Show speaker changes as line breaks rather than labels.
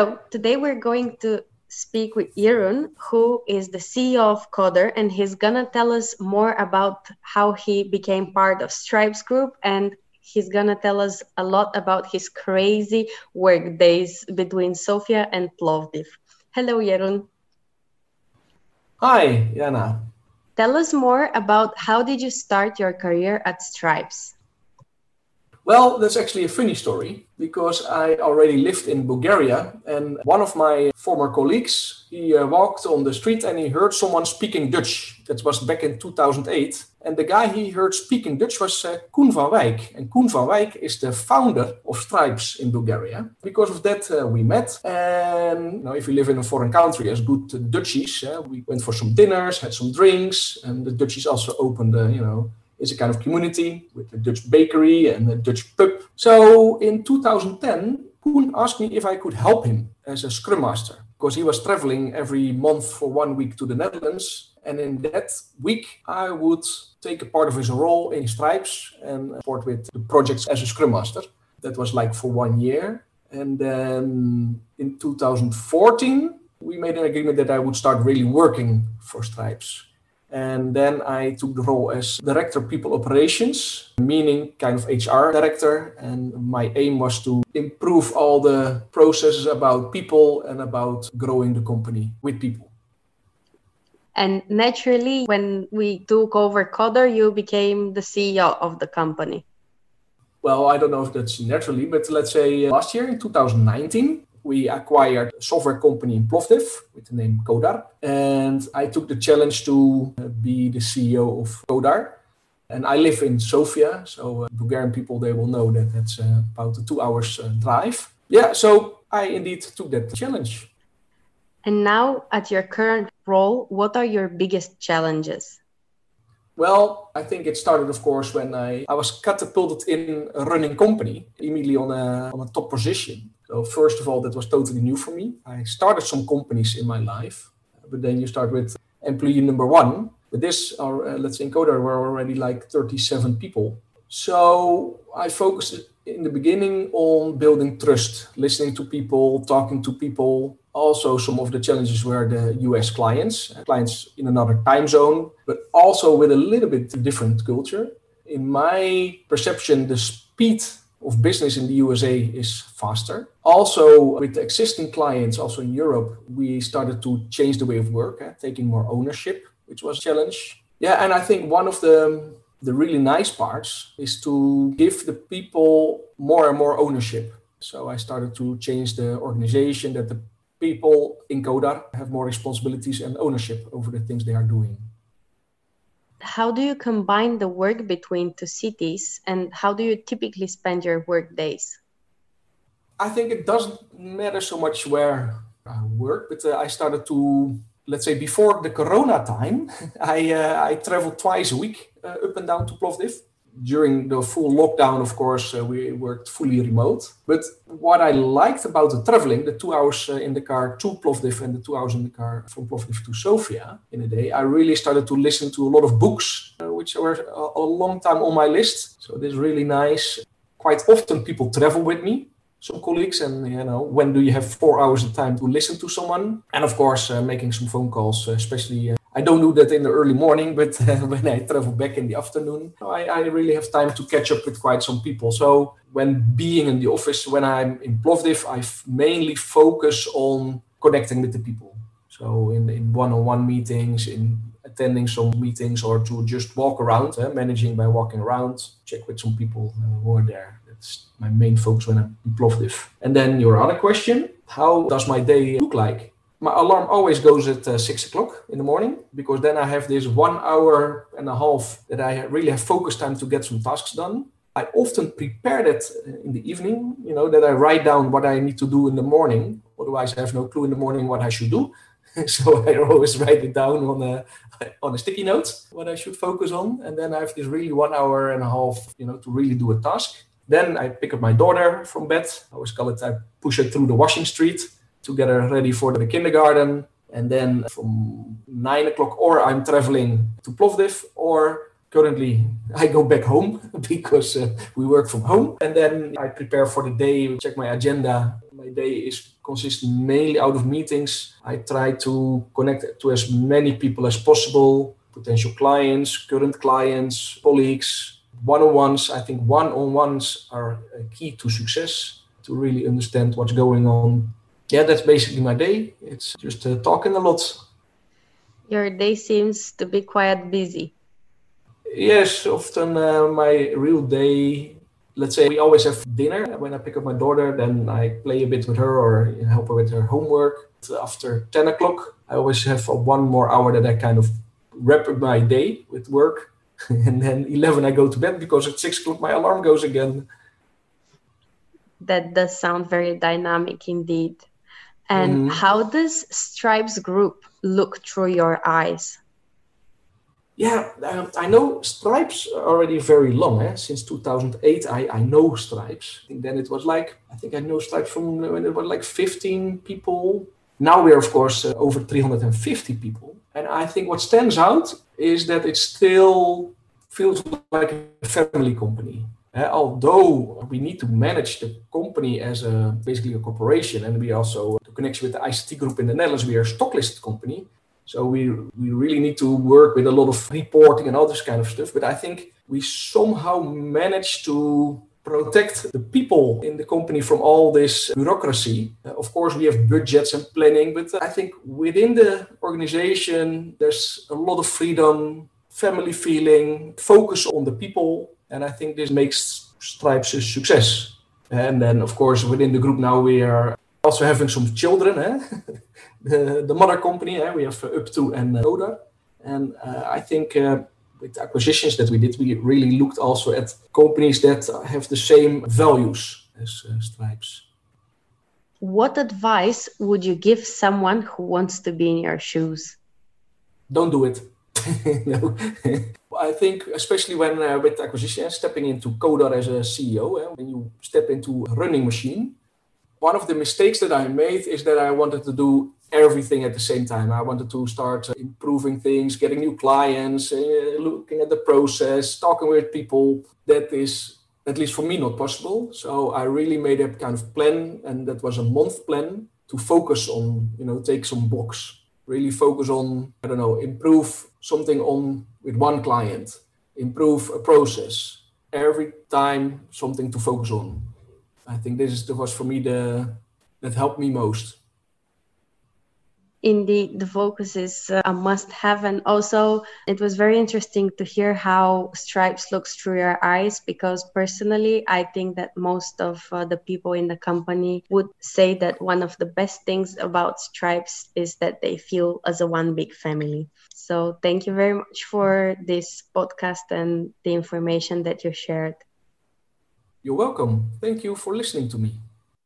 Hello, today we're going to speak with Jeroen, who is the CEO of Codar, and he's gonna tell us more about how he became part of Stripes Group and he's gonna tell us a lot about his crazy work days between Sofia and Plovdiv. Hello, Jeroen.
Hi, Jana.
Tell us more about how did you start your career at Stripes?
Well, that's actually a funny story because I already lived in Bulgaria and one of my former colleagues, he uh, walked on the street and he heard someone speaking Dutch. That was back in 2008. And the guy he heard speaking Dutch was uh, Koen van Wijk. And Koen van Wijk is the founder of Stripes in Bulgaria. Because of that, uh, we met. And you know, if you live in a foreign country as good Dutchies, uh, we went for some dinners, had some drinks. And the Dutchies also opened, you know, is a kind of community with a Dutch bakery and a Dutch pub. So in 2010, Koen asked me if I could help him as a scrum master because he was traveling every month for one week to the Netherlands. And in that week, I would take a part of his role in Stripes and support with the projects as a scrum master. That was like for one year. And then in 2014, we made an agreement that I would start really working for Stripes. And then I took the role as director of people operations, meaning kind of HR director. And my aim was to improve all the processes about people and about growing the company with people.
And naturally, when we took over Codar, you became the CEO of the company.
Well, I don't know if that's naturally, but let's say uh, last year in 2019, we acquired a software company in Plovdiv with the name Codar. And I took the challenge to uh, be the CEO of Codar. And I live in Sofia, so uh, Bulgarian people, they will know that that's uh, about a two hours uh, drive. Yeah, so I indeed took that challenge.
And now, at your current role, what are your biggest challenges?
Well, I think it started, of course, when I, I was catapulted in a running company, immediately on a, on a top position. So first of all, that was totally new for me. I started some companies in my life, but then you start with employee number one. But this, or uh, let's say in Codar, were already like 37 people. So I focused in the beginning on building trust, listening to people, talking to people. Also, some of the challenges were the US clients, clients in another time zone, but also with a little bit different culture. In my perception, the speed of business in the USA is faster. Also, with the existing clients, also in Europe, we started to change the way of work, eh, taking more ownership, which was a challenge. Yeah, and I think one of the the really nice parts is to give the people more and more ownership. So I started to change the organization that the people in Codar have more responsibilities and ownership over the things they are doing
how do you combine the work between two cities and how do you typically spend your work days?
I think it doesn't matter so much where I work, but uh, I started to, let's say, before the Corona time, I, uh, I traveled twice a week uh, up and down to Plovdiv during the full lockdown, of course, uh, we worked fully remote. But what I liked about the traveling, the two hours uh, in the car to Plovdiv and the two hours in the car from Plovdiv to Sofia in a day, I really started to listen to a lot of books, uh, which were a, a long time on my list. So this is really nice. Quite often people travel with me some colleagues and you know when do you have four hours of time to listen to someone and of course uh, making some phone calls uh, especially uh, I don't do that in the early morning, but when I travel back in the afternoon, I, I, really have time to catch up with quite some people. So when being in the office, when I'm in Plovdiv, I mainly focus on connecting with the people. So in, in one-on-one meetings, in attending some meetings, or to just walk around, uh, managing by walking around, check with some people uh, who are there. That's my main focus when I'm in Plovdiv. And then your other question, how does my day look like? My alarm always goes at uh, six o'clock in the morning because then I have this one hour and a half that I really have focus time to get some tasks done. I often prepare that in the evening, you know, that I write down what I need to do in the morning. Otherwise, I have no clue in the morning what I should do. so I always write it down on a on a sticky note what I should focus on, and then I have this really one hour and a half, you know, to really do a task. Then I pick up my daughter from bed. I always call it I push her through the washing street to get her ready for the kindergarten. And then from nine o'clock, or I'm traveling to Plovdiv, or currently I go back home because uh, we work from home. And then I prepare for the day, check my agenda, my day is consists mainly out of meetings. I try to connect to as many people as possible, potential clients, current clients, colleagues, one-on-ones. I think one-on-ones are key to success to really understand what's going on. Yeah, that's basically my day. It's just uh, talking a lot.
Your day seems to be quite busy.
Yes, often uh, my real day let's say we always have dinner when I pick up my daughter, then I play a bit with her or help her with her homework. After 10 o'clock, I always have one more hour that I kind of wrap up my day with work. and then 11, I go to bed because at 6 o'clock my alarm goes again.
That does sound very dynamic indeed. And mm-hmm. how does Stripes Group look through your eyes?
Yeah, um, I know Stripes already very long. Eh? Since 2008, I, I know Stripes. Think then it was like, I think I know Stripes from when it was like 15 people. Now we're, of course, uh, over 350 people. And I think what stands out is that it still feels like a family company. Uh, although we need to manage the company as a basically a corporation, and we also, the connection with the ICT group in the Netherlands, we are a stock listed company. So we we really need to work with a lot of reporting and all this kind of stuff. But I think we somehow managed to protect the people in the company from all this bureaucracy. Uh, of course, we have budgets and planning, but I think within the organization, there's a lot of freedom, family feeling, focus on the people. And I think this makes Stripes a success. And then, of course, within the group now, we are also having some children. Eh? the, the mother company. Eh? We have uh, Up2 and uh, Codar. And uh, I think with the acquisitions that we did, we really looked also at companies that have the same values as Stripes.
What advice would you give someone who wants to be in your shoes?
Don't do it. no. I think, especially when uh, with acquisition, stepping into Codar as a CEO, uh, when you step into a running machine, one of the mistakes that I made is that I wanted to do everything at the same time. I wanted to start uh, improving things, getting new clients, uh, looking at the process, talking with people. That is, at least for me, not possible. So I really made a kind of plan, and that was a month plan to focus on, you know, take some blocks, really focus on, I don't know, improve something on with one client, improve a process. Every time something to focus on. I think this is, was for me the that helped me most.
Indeed the focus is uh, a must have. And also it was very interesting to hear how stripes looks through your eyes because personally i think that most of uh, the people in the company would say that one of the best things about stripes is that they feel as a one big family. So thank you very much for this podcast and the information that you shared
you're welcome. Thank you for listening to me